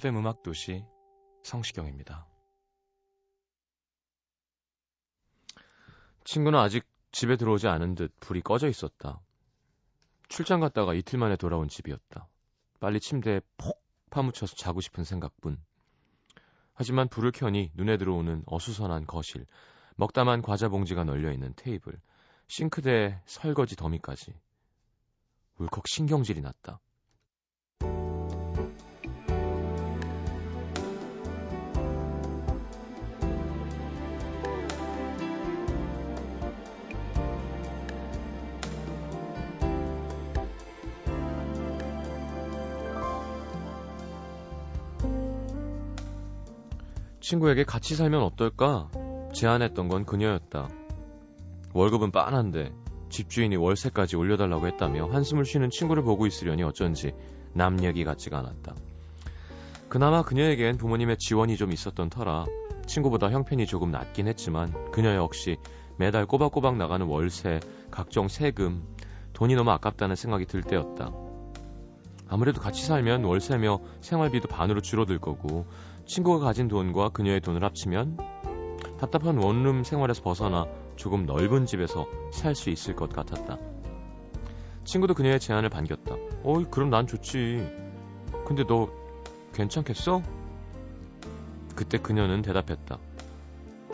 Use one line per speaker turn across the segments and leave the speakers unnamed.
FM 음악 도시 성시경입니다. 친구는 아직 집에 들어오지 않은 듯 불이 꺼져 있었다. 출장 갔다가 이틀 만에 돌아온 집이었다. 빨리 침대에 폭 파묻혀서 자고 싶은 생각뿐. 하지만 불을 켜니 눈에 들어오는 어수선한 거실, 먹다만 과자 봉지가 널려 있는 테이블, 싱크대에 설거지 더미까지. 울컥 신경질이 났다. 친구에게 같이 살면 어떨까? 제안했던 건 그녀였다. 월급은 빤한데 집주인이 월세까지 올려달라고 했다며 한숨을 쉬는 친구를 보고 있으려니 어쩐지 남 얘기 같지가 않았다. 그나마 그녀에겐 부모님의 지원이 좀 있었던 터라 친구보다 형편이 조금 낮긴 했지만 그녀 역시 매달 꼬박꼬박 나가는 월세, 각종 세금, 돈이 너무 아깝다는 생각이 들 때였다. 아무래도 같이 살면 월세며 생활비도 반으로 줄어들 거고 친구가 가진 돈과 그녀의 돈을 합치면 답답한 원룸 생활에서 벗어나 조금 넓은 집에서 살 수 있을 것 같았다. 친구도 그녀의 제안을 반겼다. 어이, 그럼 난 좋지. 근데 너 괜찮겠어? 그때 그녀는 대답했다.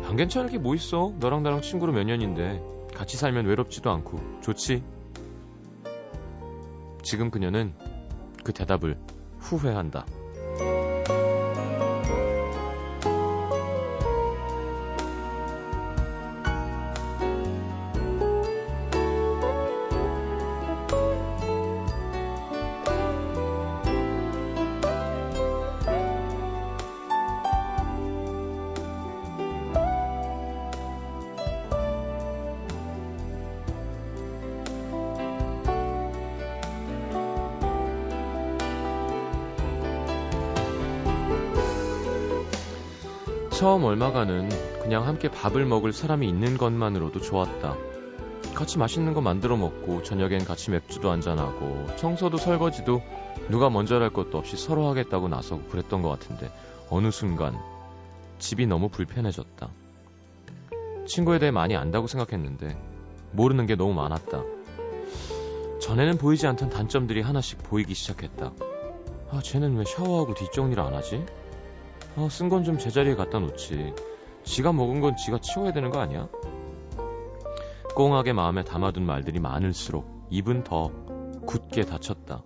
안 괜찮을 게 뭐 있어? 너랑 나랑 친구로 몇 년인데 같이 살면 외롭지도 않고 좋지. 지금 그녀는 그 대답을 후회한다. 처음 얼마간은 그냥 함께 밥을 먹을 사람이 있는 것만으로도 좋았다. 같이 맛있는 거 만들어 먹고 저녁엔 같이 맥주도 한잔하고 청소도 설거지도 누가 먼저 할 것도 없이 서로 하겠다고 나서고 그랬던 것 같은데 어느 순간 집이 너무 불편해졌다. 친구에 대해 많이 안다고 생각했는데 모르는 게 너무 많았다. 전에는 보이지 않던 단점들이 하나씩 보이기 시작했다. 아, 쟤는 왜 샤워하고 뒷정리를 안 하지? 아, 쓴건 좀 제자리에 갖다 놓지. 지가 먹은 건 지가 치워야 되는 거 아니야? 꽁하게 마음에 담아둔 말들이 많을수록 입은 더 굳게 닫혔다.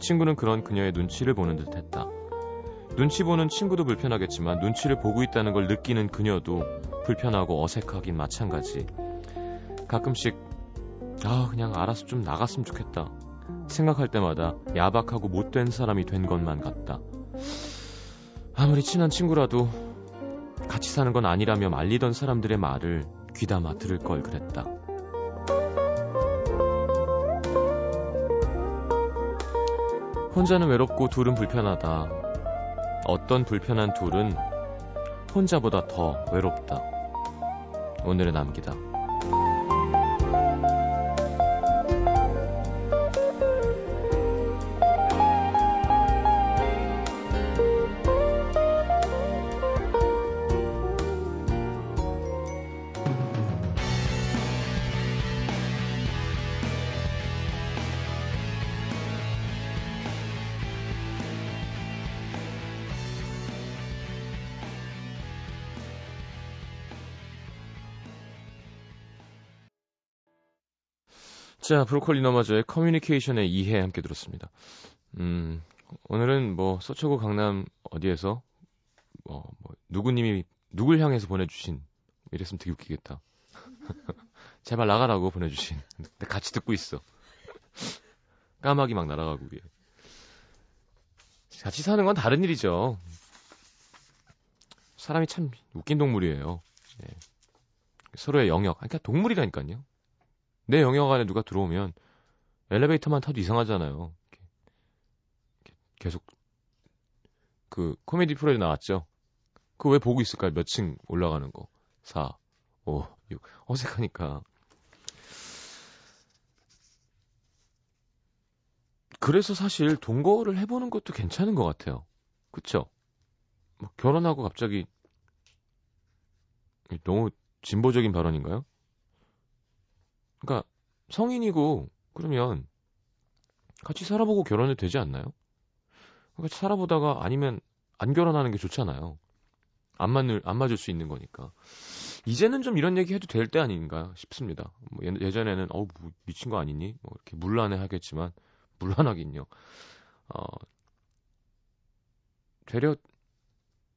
친구는 그런 그녀의 눈치를 보는 듯 했다. 눈치 보는 친구도 불편하겠지만 눈치를 보고 있다는 걸 느끼는 그녀도 불편하고 어색하긴 마찬가지. 가끔씩, 아, 그냥 알아서 좀 나갔으면 좋겠다. 생각할 때마다 야박하고 못된 사람이 된 것만 같다. 아무리 친한 친구라도 같이 사는 건 아니라며 말리던 사람들의 말을 귀담아 들을 걸 그랬다. 혼자는 외롭고 둘은 불편하다. 어떤 불편한 둘은 혼자보다 더 외롭다. 오늘의 남기다. 자, 브로콜리 너마저의 커뮤니케이션의 이해 함께 들었습니다. 음, 오늘은 뭐, 서초구 강남 어디에서, 뭐, 뭐 누구님이, 누굴 향해서 보내주신, 이랬으면 되게 웃기겠다. 제발 나가라고 보내주신. 근데 같이 듣고 있어. 까마귀 막 날아가고 위에. 같이 사는 건 다른 일이죠. 사람이 참 웃긴 동물이에요. 네. 서로의 영역. 그러니까 동물이라니까요. 내 영역 안에 누가 들어오면 엘리베이터만 타도 이상하잖아요. 계속 그 코미디 프로에 나왔죠. 그거 왜 보고 있을까요? 몇 층 올라가는 거. 4, 5, 6. 어색하니까. 그래서 사실 동거를 해보는 것도 괜찮은 것 같아요. 그쵸? 뭐 결혼하고 갑자기 너무 진보적인 발언인가요? 그러니까 성인이고 그러면 같이 살아보고 결혼해도 되지 않나요? 같이 살아보다가 아니면 안 결혼하는 게 좋잖아요. 안 맞을 안 맞을 수 있는 거니까. 이제는 좀 이런 얘기 해도 될 때 아닌가 싶습니다. 뭐 예, 전에는 어우 뭐 미친 거 아니니? 뭐 이렇게 물란해 하겠지만 물란하긴요. 어 되려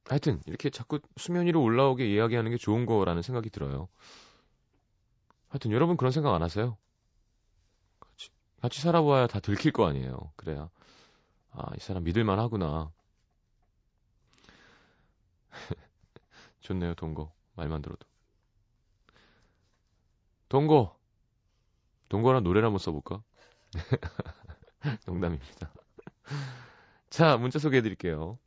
하여튼 이렇게 자꾸 수면 위로 올라오게 이야기하는 게 좋은 거라는 생각이 들어요. 하여튼 여러분 그런 생각 안 하세요? 같이, 같이 살아봐야 다 들킬 거 아니에요. 그래야 아, 이 사람 믿을만 하구나. 좋네요, 동거. 말만 들어도. 동거. 동거랑 노래를 한번 써볼까? 농담입니다. 자, 문자 소개해 드릴게요.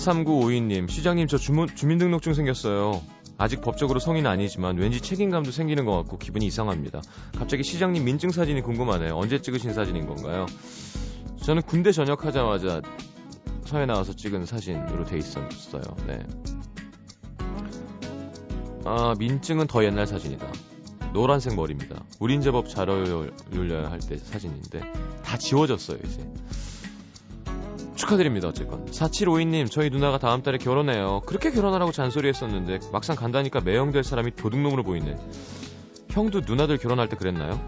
3952님, 시장님 저 주문, 주민등록증 생겼어요. 아직 법적으로 성인은 아니지만 왠지 책임감도 생기는 것 같고 기분이 이상합니다. 갑자기 시장님 민증 사진이 궁금하네요. 언제 찍으신 사진인 건가요? 저는 군대 전역하자마자 서해 나와서 찍은 사진으로 돼 있었어요. 네. 아, 민증은 더 옛날 사진이다. 노란색 머리입니다. 우린 제법 잘 어울려야 할 때 사진인데 다 지워졌어요, 이제. 축하드립니다, 어쨌건. 4752님, 저희 누나가 다음 달에 결혼해요. 그렇게 결혼하라고 잔소리 했었는데, 막상 간다니까 매형될 사람이 도둑놈으로 보이네. 형도 누나들 결혼할 때 그랬나요?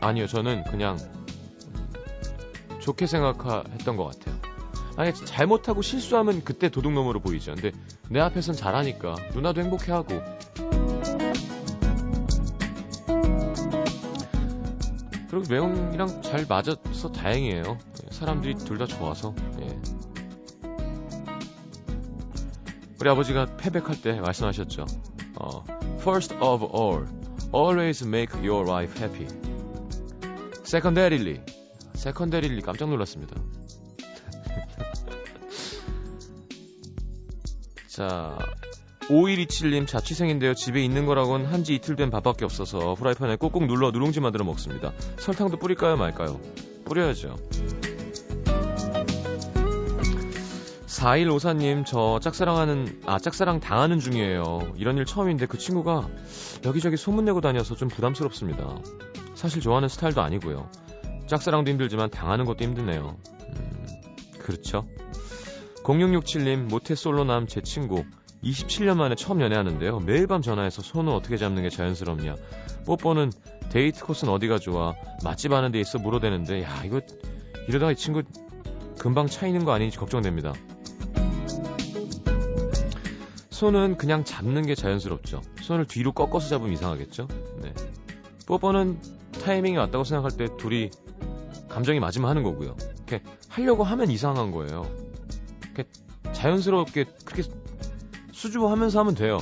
아니요, 저는 그냥 좋게 생각했던 것 같아요. 아니, 잘못하고 실수하면 그때 도둑놈으로 보이죠. 근데 내 앞에선 잘하니까 누나도 행복해하고. 그리고 매형이랑 잘 맞아서 다행이에요. 사람들이 둘 다 좋아서. 예. 우리 아버지가 패백할 때 말씀하셨죠. 어, First of all, always make your wife happy. Secondarily, secondarily 깜짝 놀랐습니다. 자, 5127님 자취생인데요. 집에 있는 거라곤 한 지 이틀 된 밥밖에 없어서 후라이팬에 꾹꾹 눌러 누룽지 만들어 먹습니다. 설탕도 뿌릴까요 말까요? 뿌려야죠. 4154님, 저 짝사랑하는, 아, 짝사랑 당하는 중이에요. 이런 일 처음인데 그 친구가 여기저기 소문내고 다녀서 좀 부담스럽습니다. 사실 좋아하는 스타일도 아니고요. 짝사랑도 힘들지만 당하는 것도 힘드네요. 음, 그렇죠. 0667님, 모태 솔로남 제 친구. 27년 만에 처음 연애하는데요. 매일 밤 전화해서 손을 어떻게 잡는 게 자연스럽냐. 뽀뽀는 데이트 코스는 어디가 좋아. 맛집 아는 데 있어 물어대는데, 야, 이거, 이러다가 이 친구 금방 차이는 거 아닌지 걱정됩니다. 손은 그냥 잡는 게 자연스럽죠. 손을 뒤로 꺾어서 잡으면 이상하겠죠. 네. 뽀뽀는 타이밍이 왔다고 생각할 때 둘이 감정이 맞으면 하는 거고요. 이렇게 하려고 하면 이상한 거예요. 이렇게 자연스럽게 그렇게 수줍어하면서 하면 돼요.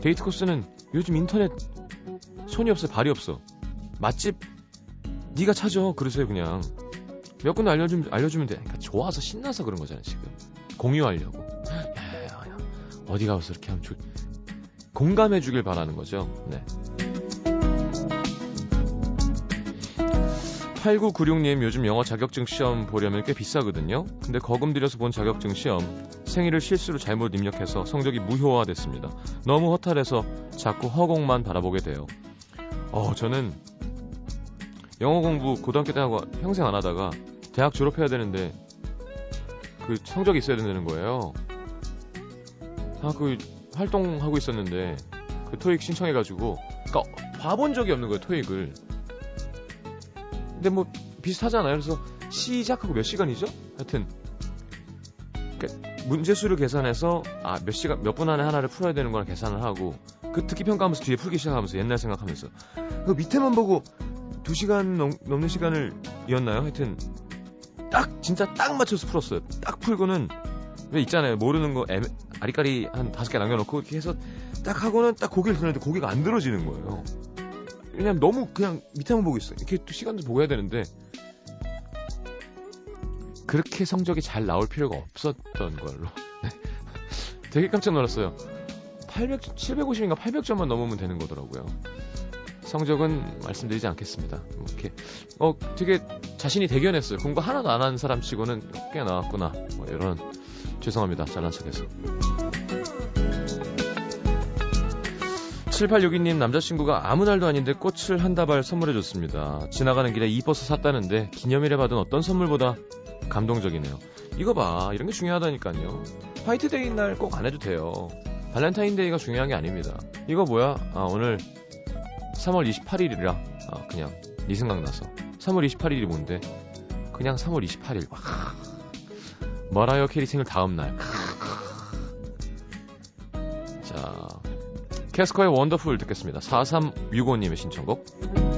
데이트 코스는 요즘 인터넷 손이 없어 발이 없어. 맛집 네가 찾아 그러세요 그냥 몇 군데 알려주면 알려주면 돼. 그러니까 좋아서 신나서 그런 거잖아요 지금 공유하려고. 어디 가서 이렇게 하면 조... 공감해 주길 바라는 거죠. 네. 8996님 요즘 영어 자격증 시험 보려면 꽤 비싸거든요. 근데 거금 들여서 본 자격증 시험 생일을 실수로 잘못 입력해서 성적이 무효화됐습니다. 너무 허탈해서 자꾸 허공만 바라보게 돼요. 어 저는 영어 공부 고등학교 때 하고 평생 안 하다가 대학 졸업해야 되는데 그 성적이 있어야 된다는 거예요. 아, 그 활동하고 있었는데 그 토익 신청해가지고 그러니까 봐본 적이 없는 거예요 토익을. 근데 뭐 비슷하잖아요. 그래서 시작하고 몇 시간이죠? 하여튼 그러니까 문제 수를 계산해서 아 몇 시간 몇 분 안에 하나를 풀어야 되는 거랑 계산을 하고 그 듣기 평가하면서 뒤에 풀기 시작하면서 옛날 생각하면서 그 밑에만 보고 2 시간 넘, 넘는 시간을 이었나요? 하여튼 딱 진짜 딱 맞춰서 풀었어요. 딱 풀고는 왜 있잖아요. 모르는 거 애매, 아리까리 한 다섯 개 남겨놓고 이렇게 해서 딱 하고는 딱 고개를 드는데 고개가 안 들어지는 거예요. 왜냐면 너무 그냥 밑에만 보고 있어요. 이렇게 또 시간도 보고 해야 되는데 그렇게 성적이 잘 나올 필요가 없었던 걸로. 되게 깜짝 놀랐어요. 800, 750인가 800점만 넘으면 되는 거더라고요. 성적은 말씀드리지 않겠습니다. 뭐 이렇게 어 되게 자신이 대견했어요. 공부 하나도 안 한 사람 치고는 꽤 나왔구나. 뭐 이런 죄송합니다. 잘난 척해서. 7862님 남자친구가 아무 날도 아닌데 꽃을 한 다발 선물해줬습니다. 지나가는 길에 이 버스 샀다는데 기념일에 받은 어떤 선물보다 감동적이네요. 이거 봐 이런 게 중요하다니까요. 화이트데이 날 꼭 안 해도 돼요. 발렌타인데이가 중요한 게 아닙니다. 이거 뭐야? 아 오늘 3월 28일이라 아, 그냥 네 생각나서 3월 28일이 뭔데? 그냥 3월 28일. 와. 머라이어 캐리 생일 다음 날. 캐스커의 원더풀 듣겠습니다. 4365님의 신청곡.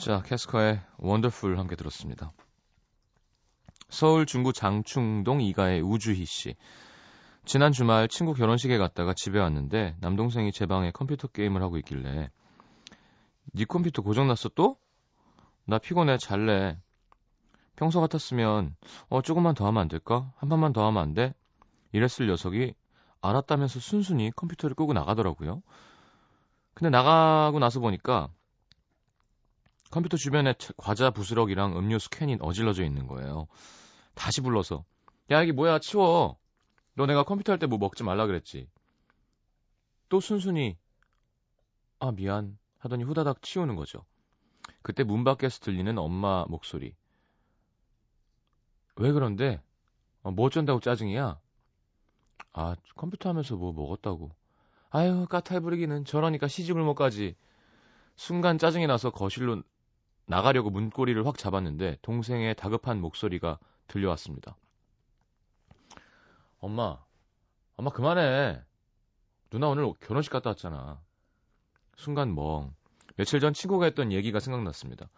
자, 캐스커의 원더풀 함께 들었습니다. 서울 중구 장충동 이가의 우주희 씨. 지난 주말 친구 결혼식에 갔다가 집에 왔는데 남동생이 제 방에 컴퓨터 게임을 하고 있길래 네 컴퓨터 고장났어 또? 나 피곤해 잘래. 평소 같았으면 어 조금만 더 하면 안 될까? 한 번만 더 하면 안 돼? 이랬을 녀석이 알았다면서 순순히 컴퓨터를 끄고 나가더라고요. 근데 나가고 나서 보니까 컴퓨터 주변에 과자 부스럭이랑 음료수 캔이 어질러져 있는 거예요. 다시 불러서 야 이게 뭐야 치워. 너 내가 컴퓨터 할 때 뭐 먹지 말라 그랬지. 또 순순히 아 미안 하더니 후다닥 치우는 거죠. 그때 문 밖에서 들리는 엄마 목소리. 왜 그런데? 어, 뭐 어쩐다고 짜증이야? 아 컴퓨터 하면서 뭐 먹었다고. 아유 까탈 부리기는 저러니까 시집을 못 가지. 순간 짜증이 나서 거실로 나가려고 문고리를 확 잡았는데 동생의 다급한 목소리가 들려왔습니다. 엄마, 엄마 그만해. 누나 오늘 결혼식 갔다 왔잖아. 순간 멍. 며칠 전 친구가 했던 얘기가 생각났습니다.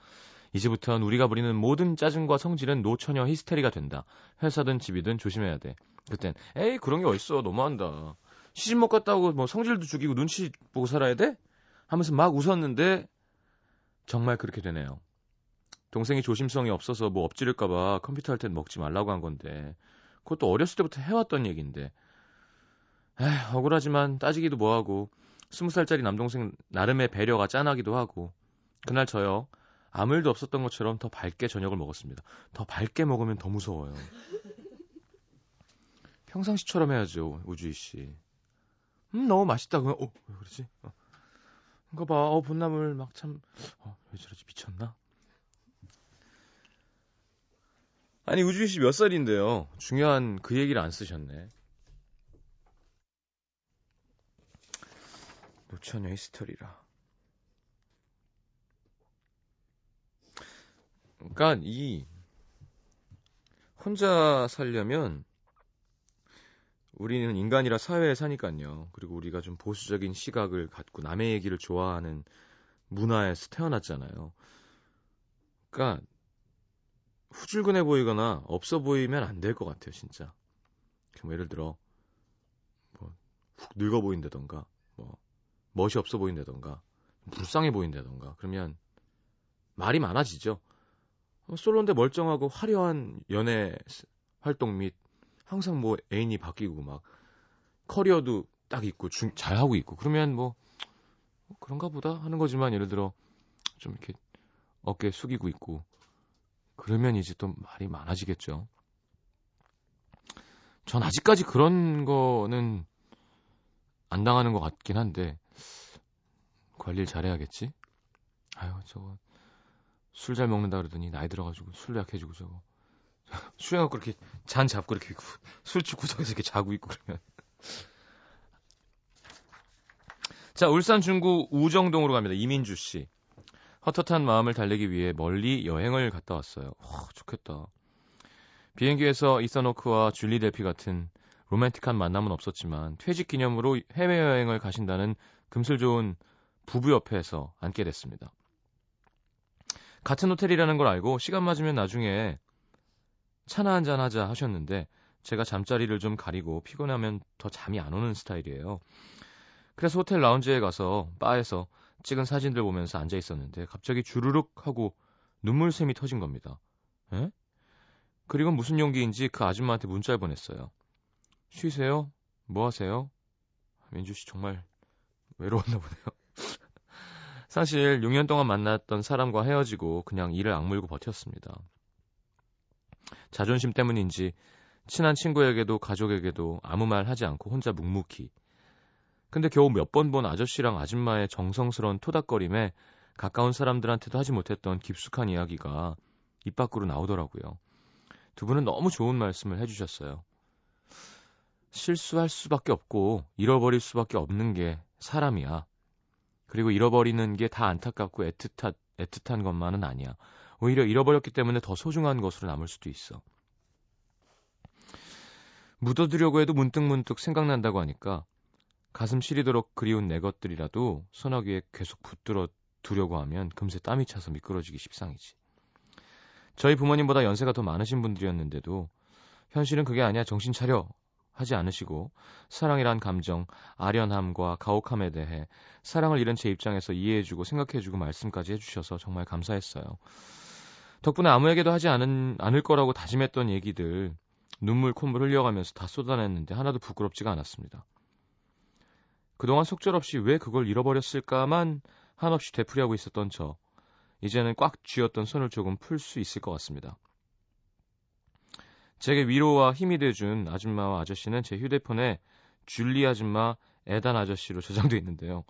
이제부턴 우리가 부리는 모든 짜증과 성질은 노처녀 히스테리가 된다. 회사든 집이든 조심해야 돼. 그땐 에이 그런 게 어딨어 너무한다. 시집 못 갔다고 뭐 성질도 죽이고 눈치 보고 살아야 돼? 하면서 막 웃었는데 정말 그렇게 되네요. 동생이 조심성이 없어서 뭐 엎지를까봐 컴퓨터 할 땐 먹지 말라고 한 건데, 그것도 어렸을 때부터 해왔던 얘기인데, 에휴, 억울하지만 따지기도 뭐하고, 스무 살짜리 남동생 나름의 배려가 짠하기도 하고, 그날 저요, 아무 일도 없었던 것처럼 더 밝게 저녁을 먹었습니다. 더 밝게 먹으면 더 무서워요. 평상시처럼 해야죠, 우주희 씨. 음, 너무 맛있다. 그러면, 어, 왜 그러지? 어. 이거 봐, 어, 봄나물 막 참, 어, 왜 저러지? 미쳤나? 아니, 우주희 씨 몇 살인데요? 중요한 그 얘기를 안 쓰셨네. 노처녀 히스토리라. 그러니까 이 혼자 살려면 우리는 인간이라 사회에 사니까요. 그리고 우리가 좀 보수적인 시각을 갖고 남의 얘기를 좋아하는 문화에서 태어났잖아요. 그러니까 후줄근해 보이거나 없어 보이면 안 될 것 같아요, 진짜. 뭐 예를 들어 뭐 훅 늙어 보인다던가, 뭐 멋이 없어 보인다던가, 불쌍해 보인다던가, 그러면 말이 많아지죠. 솔로인데 멀쩡하고 화려한 연애 활동 및 항상 뭐 애인이 바뀌고 막 커리어도 딱 있고 중, 잘 하고 있고 그러면 뭐, 뭐 그런가 보다 하는 거지만 예를 들어 좀 이렇게 어깨 숙이고 있고 그러면 이제 또 말이 많아지겠죠. 전 아직까지 그런 거는 안 당하는 것 같긴 한데 관리를 잘해야겠지. 아유 저거 술 잘 먹는다 그러더니 나이 들어가지고 술 약해지고 저거 수영하고 그렇게 잔 잡고 이렇게 술집 구석에서 이렇게 자고 있고 그러면 자 울산 중구 우정동으로 갑니다 이민주 씨 헛헛한 마음을 달래기 위해 멀리 여행을 갔다 왔어요. 어, 좋겠다. 비행기에서 이사노크와 줄리 델피 같은 로맨틱한 만남은 없었지만 퇴직 기념으로 해외여행을 가신다는 금슬 좋은 부부 옆에서 앉게 됐습니다. 같은 호텔이라는 걸 알고 시간 맞으면 나중에 차나 한잔 하자 하셨는데 제가 잠자리를 좀 가리고 피곤하면 더 잠이 안 오는 스타일이에요. 그래서 호텔 라운지에 가서 바에서 찍은 사진들 보면서 앉아 있었는데 갑자기 주르륵 하고 눈물샘이 터진 겁니다. 에? 그리고 무슨 용기인지 그 아줌마한테 문자를 보냈어요. 쉬세요? 뭐 하세요? 민주 씨 정말 외로웠나 보네요. 사실 6년 동안 만났던 사람과 헤어지고 그냥 이를 악물고 버텼습니다. 자존심 때문인지 친한 친구에게도 가족에게도 아무 말 하지 않고 혼자 묵묵히 근데 겨우 몇 번 본 아저씨랑 아줌마의 정성스러운 토닥거림에 가까운 사람들한테도 하지 못했던 깊숙한 이야기가 입 밖으로 나오더라고요. 두 분은 너무 좋은 말씀을 해주셨어요. 실수할 수밖에 없고 잃어버릴 수밖에 없는 게 사람이야. 그리고 잃어버리는 게 다 안타깝고 애틋한, 애틋한 것만은 아니야. 오히려 잃어버렸기 때문에 더 소중한 것으로 남을 수도 있어. 묻어두려고 해도 문득문득 생각난다고 하니까 가슴 시리도록 그리운 내 것들이라도 소나기에 계속 붙들어 두려고 하면 금세 땀이 차서 미끄러지기 십상이지. 저희 부모님보다 연세가 더 많으신 분들이었는데도 현실은 그게 아니야 정신 차려 하지 않으시고 사랑이란 감정, 아련함과 가혹함에 대해 사랑을 잃은 제 입장에서 이해해주고 생각해주고 말씀까지 해주셔서 정말 감사했어요. 덕분에 아무에게도 하지 않은, 않을 거라고 다짐했던 얘기들 눈물 콧물 흘려가면서 다 쏟아냈는데 하나도 부끄럽지가 않았습니다. 그동안 속절없이 왜 그걸 잃어버렸을까만 한없이 되풀이하고 있었던 저. 이제는 꽉 쥐었던 손을 조금 풀 수 있을 것 같습니다. 제게 위로와 힘이 돼준 아줌마와 아저씨는 제 휴대폰에 줄리 아줌마, 애단 아저씨로 저장돼 있는데요.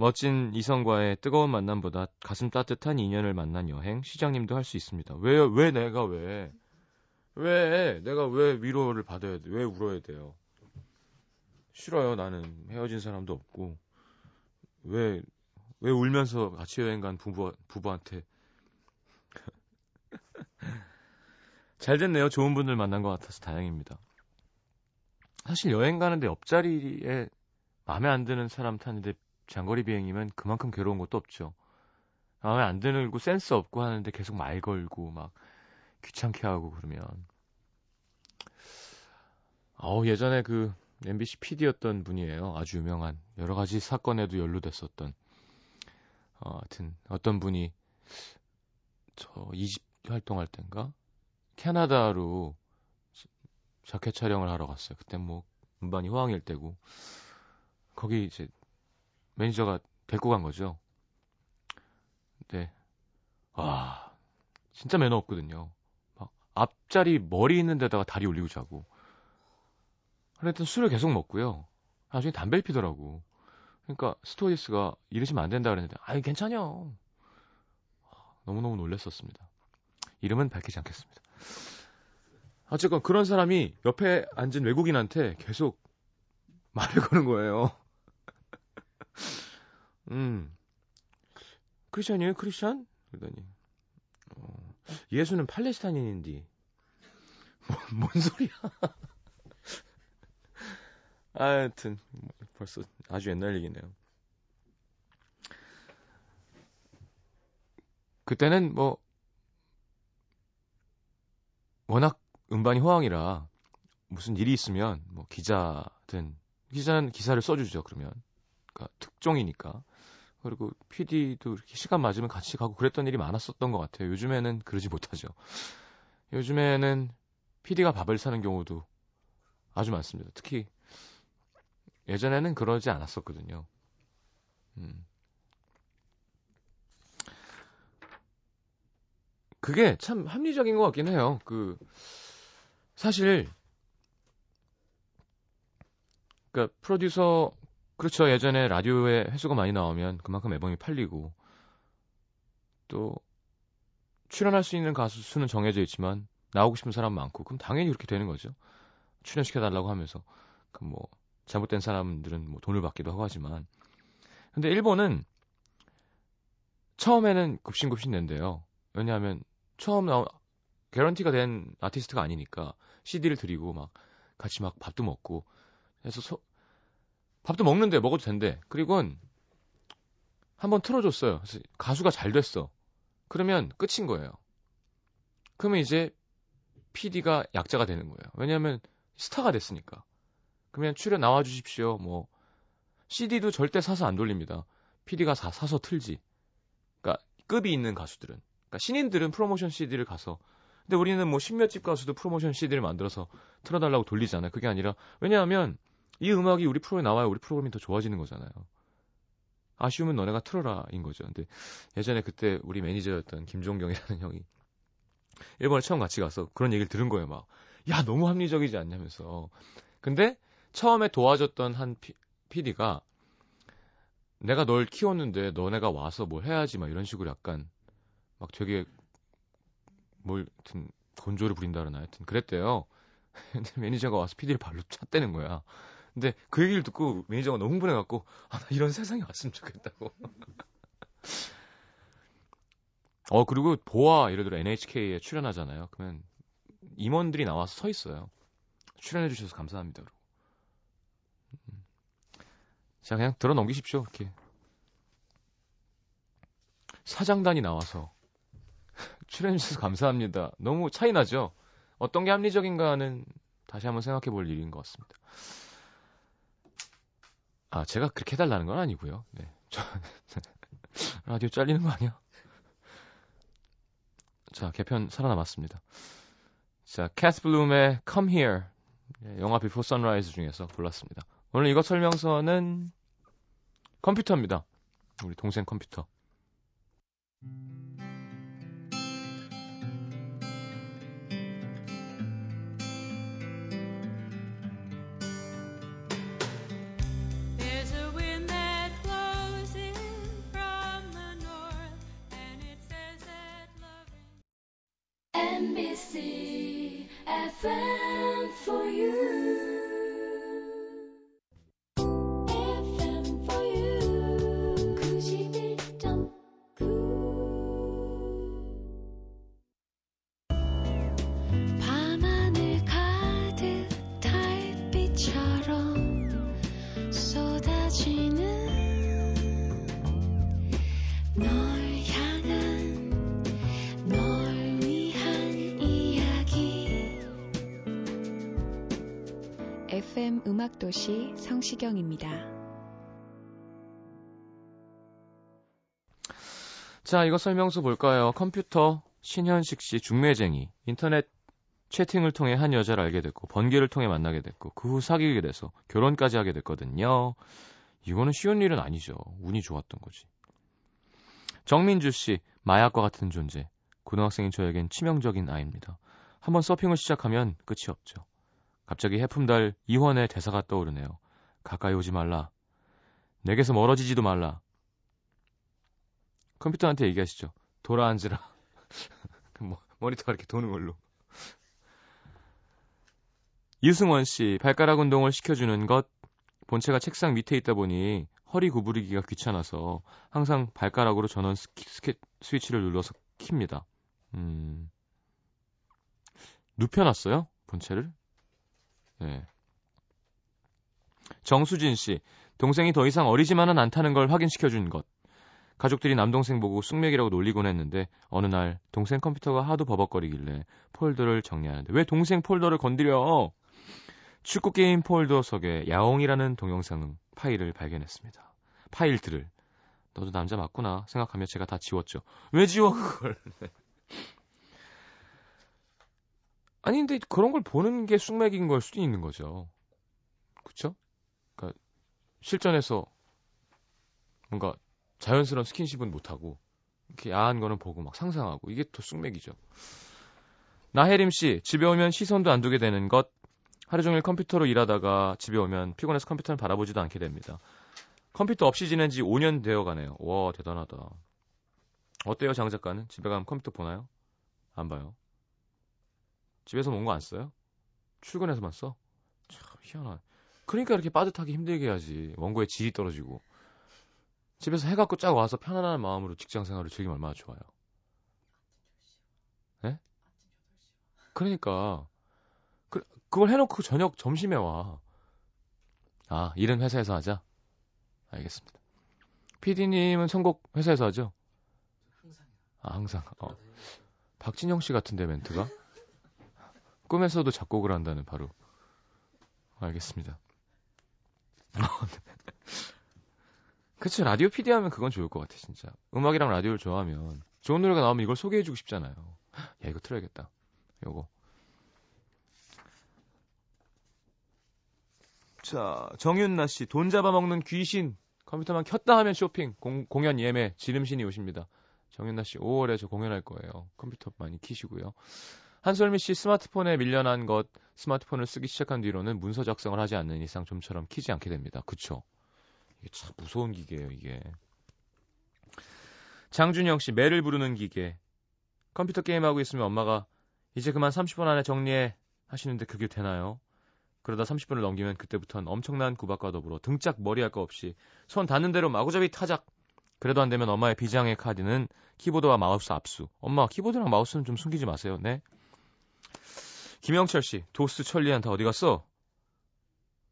멋진 이성과의 뜨거운 만남보다 가슴 따뜻한 인연을 만난 여행 시장님도 할 수 있습니다. 왜, 왜 내가 왜? 왜 내가 왜 위로를 받아야 돼? 왜 울어야 돼요? 싫어요. 나는 헤어진 사람도 없고 왜 왜 울면서 같이 여행 간 부부 부부한테 잘 됐네요. 좋은 분들 만난 것 같아서 다행입니다. 사실 여행 가는데 옆자리에 마음에 안 드는 사람 타는데 장거리 비행이면 그만큼 괴로운 것도 없죠. 마음에 안 드는 고 센스 없고 하는데 계속 말 걸고 막 귀찮게 하고 그러면 어우 예전에 그 MBC PD였던 분이에요. 아주 유명한 여러 가지 사건에도 연루됐었던 어, 하여튼 어떤 분이 저 이집 활동할 땐가 캐나다로 자켓 촬영을 하러 갔어요. 그때 뭐 음반이 호황일 때고 거기 이제 매니저가 데리고 간 거죠. 네. 와 진짜 매너 없거든요. 막 앞자리 머리 있는 데다가 다리 올리고 자고 하여튼 술을 계속 먹고요. 나중에 담배를 피더라고. 그러니까 스튜어디스가 이러시면 안 된다 그랬는데 아이 괜찮요. 너무너무 놀랐었습니다. 이름은 밝히지 않겠습니다. 어쨌건 그런 사람이 옆에 앉은 외국인한테 계속 말을 거는 거예요. 음. 크리스천이에요? 크리스천? 그러더니 어, 예수는 팔레스타인인디. 뭐, 뭔 소리야? 하여튼 벌써 아주 옛날 얘기네요. 그때는 뭐 워낙 음반이 호황이라 무슨 일이 있으면 뭐 기자든 기자는 기사를 써주죠 그러면 그러니까 특종이니까 그리고 PD도 이렇게 시간 맞으면 같이 가고 그랬던 일이 많았었던 것 같아요. 요즘에는 그러지 못하죠. 요즘에는 PD가 밥을 사는 경우도 아주 많습니다. 특히 예전에는 그러지 않았었거든요. 음. 그게 참 합리적인 것 같긴 해요. 그 사실 그러니까 프로듀서 그렇죠. 예전에 라디오에 횟수가 많이 나오면 그만큼 앨범이 팔리고 또 출연할 수 있는 가수 수는 정해져 있지만 나오고 싶은 사람 많고 그럼 당연히 그렇게 되는 거죠. 출연시켜 달라고 하면서 그 뭐 잘못된 사람들은 뭐 돈을 받기도 하고 하지만 근데 일본은 처음에는 급신급신 낸대요. 왜냐하면 처음 나온 개런티가 된 아티스트가 아니니까 CD를 드리고 막 같이 막 밥도 먹고 해서 소, 밥도 먹는데 먹어도 된대. 그리고는 한번 틀어줬어요. 가수가 잘 됐어. 그러면 끝인 거예요. 그러면 이제 PD가 약자가 되는 거예요. 왜냐하면 스타가 됐으니까. 그러면 출연 나와 주십시오. 뭐 CD도 절대 사서 안 돌립니다. PD가 사, 사서 틀지. 그러니까 급이 있는 가수들은. 그러니까 신인들은 프로모션 CD를 가서 근데 우리는 뭐 십몇 집 가수도 프로모션 CD를 만들어서 틀어달라고 돌리잖아요. 그게 아니라 왜냐하면 이 음악이 우리 프로에 나와야 우리 프로그램이 더 좋아지는 거잖아요. 아쉬우면 너네가 틀어라인 거죠. 근데 예전에 그때 우리 매니저였던 김종경이라는 형이 일본에 처음 같이 가서 그런 얘기를 들은 거예요. 막, 야, 너무 합리적이지 않냐면서. 근데 처음에 도와줬던 한 피, PD가 내가 널 키웠는데 너네가 와서 뭘 해야지 막 이런 식으로 약간 막 되게 뭘 하여튼 곤조를 부린다 그러나 하여튼 그랬대요. 근데 매니저가 와서 PD를 발로 찼다는 거야. 근데 그 얘기를 듣고 매니저가 너무 흥분해갖고 아, 나 이런 세상이 왔으면 좋겠다고. 어 그리고 보아 예를 들어 NHK에 출연하잖아요. 그러면 임원들이 나와서 서 있어요. 출연해 주셔서 감사합니다. 그러고. 음. 자 그냥 들어 넘기십시오. 이렇게 사장단이 나와서 출연해 주셔서 감사합니다. 너무 차이 나죠. 어떤 게 합리적인가는 다시 한번 생각해 볼 일인 것 같습니다. 아, 제가 그렇게 해달라는 건 아니고요. 네. 저, 라디오 잘리는 거 아니야? 자, 개편 살아남았습니다. 자, 캐스 블룸의 Come Here. 네, 영화 비포 선라이즈 중에서 골랐습니다. 오늘 이것 설명서는 컴퓨터입니다. 우리 동생 컴퓨터.
MBC 음악도시 성시경입니다.
자, 이거 설명서 볼까요? 컴퓨터 신현식 씨 중매쟁이 인터넷 채팅을 통해 한 여자를 알게 됐고 번개를 통해 만나게 됐고 그 후 사귀게 돼서 결혼까지 하게 됐거든요. 이거는 쉬운 일은 아니죠. 운이 좋았던 거지. 정민주 씨 마약과 같은 존재. 고등학생인 저에겐 치명적인 아이입니다. 한번 서핑을 시작하면 끝이 없죠. 갑자기 해품달 이원의 대사가 떠오르네요. 가까이 오지 말라. 내게서 멀어지지도 말라. 컴퓨터한테 얘기하시죠. 돌아앉으라. 뭐, 머리터가 이렇게 도는 걸로. 유승원 씨, 발가락 운동을 시켜주는 것. 본체가 책상 밑에 있다 보니 허리 구부리기가 귀찮아서 항상 발가락으로 전원 스키, 스케, 스위치를 눌러서 킵니다. 음. 눕혀놨어요? 본체를? 네. 정수진 씨, 동생이 더 이상 어리지만은 않다는 걸 확인시켜 준 것. 가족들이 남동생 보고 쑥맥이라고 놀리곤 했는데 어느 날 동생 컴퓨터가 하도 버벅거리길래 폴더를 정리하는데 왜 동생 폴더를 건드려? 축구 게임 폴더 속에 야옹이라는 동영상 파일을 발견했습니다. 파일들을 너도 남자 맞구나 생각하며 제가 다 지웠죠. 왜 지워 그걸? 아니 근데 그런 걸 보는 게 숙맥인 걸 수도 있는 거죠. 그쵸? 그러니까 실전에서 뭔가 자연스러운 스킨십은 못하고 이렇게 야한 거는 보고 막 상상하고 이게 더 숙맥이죠. 나혜림 씨, 집에 오면 시선도 안 두게 되는 것. 하루 종일 컴퓨터로 일하다가 집에 오면 피곤해서 컴퓨터를 바라보지도 않게 됩니다. 컴퓨터 없이 지낸 지 5년 되어 가네요. 와, 대단하다. 어때요, 장 작가는? 집에 가면 컴퓨터 보나요? 안 봐요. 집에서 뭔 거 안 써요? 출근해서만 써? 참 희한하네. 그러니까 이렇게 빠듯하게 힘들게 해야지. 원고에 질이 떨어지고. 집에서 해갖고 쫙 와서 편안한 마음으로 직장 생활을 즐기면 얼마나 좋아요. 예? 그러니까 그, 그걸 해놓고 저녁 점심에 와. 아 일은 회사에서 하자. 알겠습니다. PD님은 선곡 회사에서 하죠? 아 항상. 어. 박진영 씨 같은데 멘트가 꿈에서도 작곡을 한다는 바로. 알겠습니다. 그치 라디오 PD 하면 그건 좋을 것 같아 진짜. 음악이랑 라디오를 좋아하면 좋은 노래가 나오면 이걸 소개해주고 싶잖아요. 야 이거 틀어야겠다. 요거. 자 정윤나 씨 돈 잡아먹는 귀신. 컴퓨터만 켰다 하면 쇼핑. 공, 공연 예매. 지름신이 오십니다. 정윤나 씨 5월에 저 공연할 거예요. 컴퓨터 많이 키시고요 한솔미 씨 스마트폰에 밀려난 것 스마트폰을 쓰기 시작한 뒤로는 문서 작성을 하지 않는 이상 좀처럼 키지 않게 됩니다 그쵸 이게 참 무서운 기계예요, 이게. 장준영 씨, 매를 부르는 기계. 컴퓨터 게임하고 있으면 엄마가 이제 그만 30분 안에 정리해 하시는데 그게 되나요? 그러다 30분을 넘기면 그때부터는 엄청난 구박과 더불어 등짝 머리 할 거 없이 손 닿는 대로 마구잡이 타작. 그래도 안 되면 엄마의 비장의 카드는 키보드와 마우스 압수. 엄마, 키보드랑 마우스는 좀 숨기지 마세요. 네. 김영철 씨, 도스 천리안 다 어디 갔어?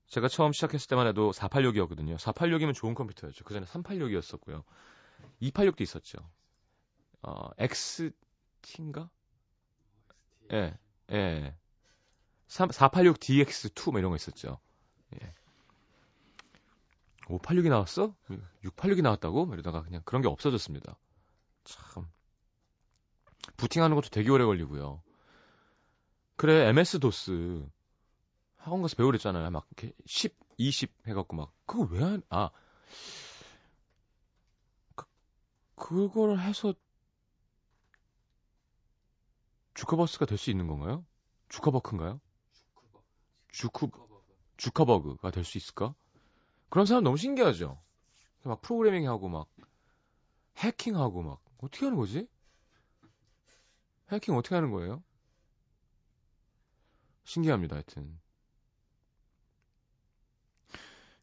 제가 처음 시작했을 때만 해도 486이었거든요. 486이면 좋은 컴퓨터였죠. 그 전에 386이었었고요. 286도 있었죠. 어, XT인가? 예, 예. 486DX2 뭐 이런 거 있었죠. 예. 586이 나왔어? 686이 나왔다고? 뭐 이러다가 그냥 그런 게 없어졌습니다. 참. 부팅하는 것도 되게 오래 걸리고요. 그래, MS-DOS. 학원 가서 배우랬잖아요. 막 이렇게 10, 20 해갖고 막 그거 왜 한? 아 그, 그걸 해서 주커버스가 될 수 있는 건가요? 주커버크인가요? 주쿠 주커버그가 될 수 있을까? 그런 사람 너무 신기하죠. 막 프로그래밍 하고 막 해킹하고 막 어떻게 하는 거지? 해킹 어떻게 하는 거예요? 신기합니다. 하여튼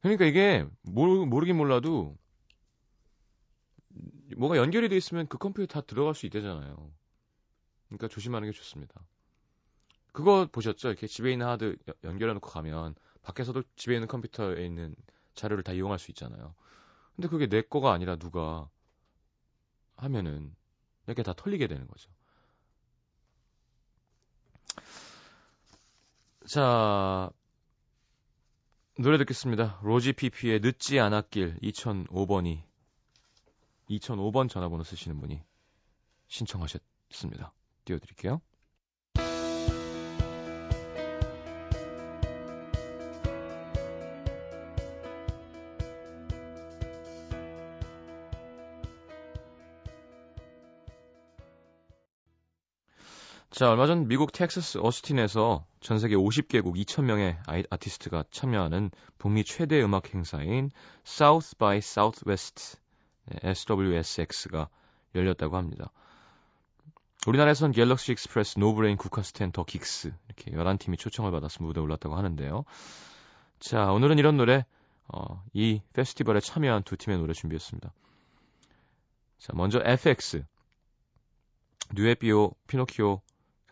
그러니까 이게 모르, 모르긴 몰라도 뭐가 연결이 돼 있으면 그 컴퓨터 다 들어갈 수 있대잖아요. 그러니까 조심하는 게 좋습니다. 그거 보셨죠? 이렇게 집에 있는 하드 연결해 놓고 가면 밖에서도 집에 있는 컴퓨터에 있는 자료를 다 이용할 수 있잖아요. 근데 그게 내 거가 아니라 누가 하면은 이렇게 다 털리게 되는 거죠. 자, 노래 듣겠습니다. 로지 피피의 늦지 않았길 2005번이 2005번 전화번호 쓰시는 분이 신청하셨습니다. 띄워드릴게요. 자, 얼마 전 미국 텍사스 어스틴에서 전 세계 50개국 2,000명의 아티스트가 참여하는 북미 최대 음악 행사인 South by Southwest SWSX가 열렸다고 합니다. 우리나라에선 갤럭시 익스프레스, 노브레인, 국카스텐, 더 긱스 이렇게 11팀이 초청을 받아서 무대에 올랐다고 하는데요. 자, 오늘은 이런 노래 어, 이 페스티벌에 참여한 두 팀의 노래 준비했습니다. 자, 먼저 FX 뉴에피오, 피노키오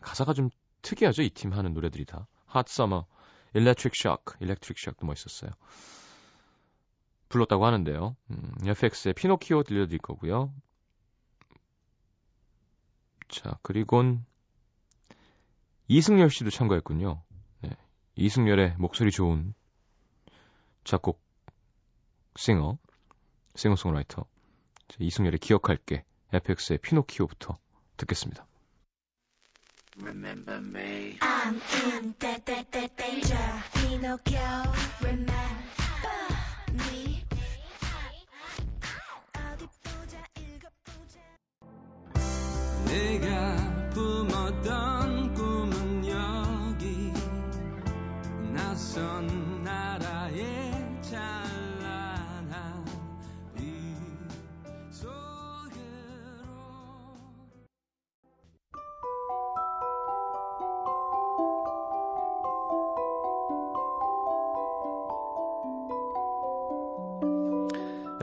가사가 좀 특이하죠. 이 팀 하는 노래들이 다. Hot Summer, Electric Shock, Electric Shock도 멋있었어요. 불렀다고 하는데요. 음, FX의 피노키오 들려드릴 거고요. 자, 그리곤 이승열 씨도 참가했군요. 네, 이승열의 목소리 좋은 작곡 싱어, 싱어송라이터 이승열의 기억할게 FX의 피노키오부터 듣겠습니다.
Remember me.
I'm in that that that danger. Pinocchio, remember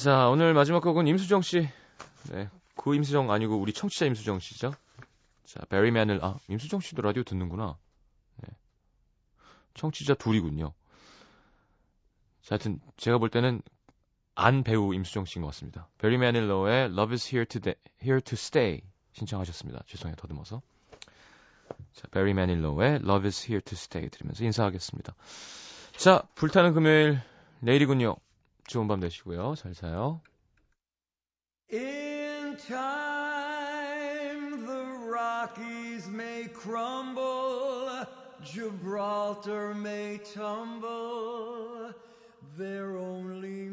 자, 오늘 마지막 곡은 임수정 씨. 네. 그 임수정 아니고 우리 청취자 임수정 씨죠. 자, 베리맨을, 아, 임수정 씨도 라디오 듣는구나. 네. 청취자 둘이군요. 자, 하여튼, 제가 볼 때는 안 배우 임수정 씨인 것 같습니다. 베리 매닐러의 Love is here to, here to stay 신청하셨습니다. 죄송해요, 더듬어서. 자, 베리 매닐러의 Love is here to stay 들으면서 인사하겠습니다. 자, 불타는 금요일 내일이군요. 좋은 밤 되시고요. 잘 자요.
In time, the Rockies may crumble, Gibraltar may tumble. They're only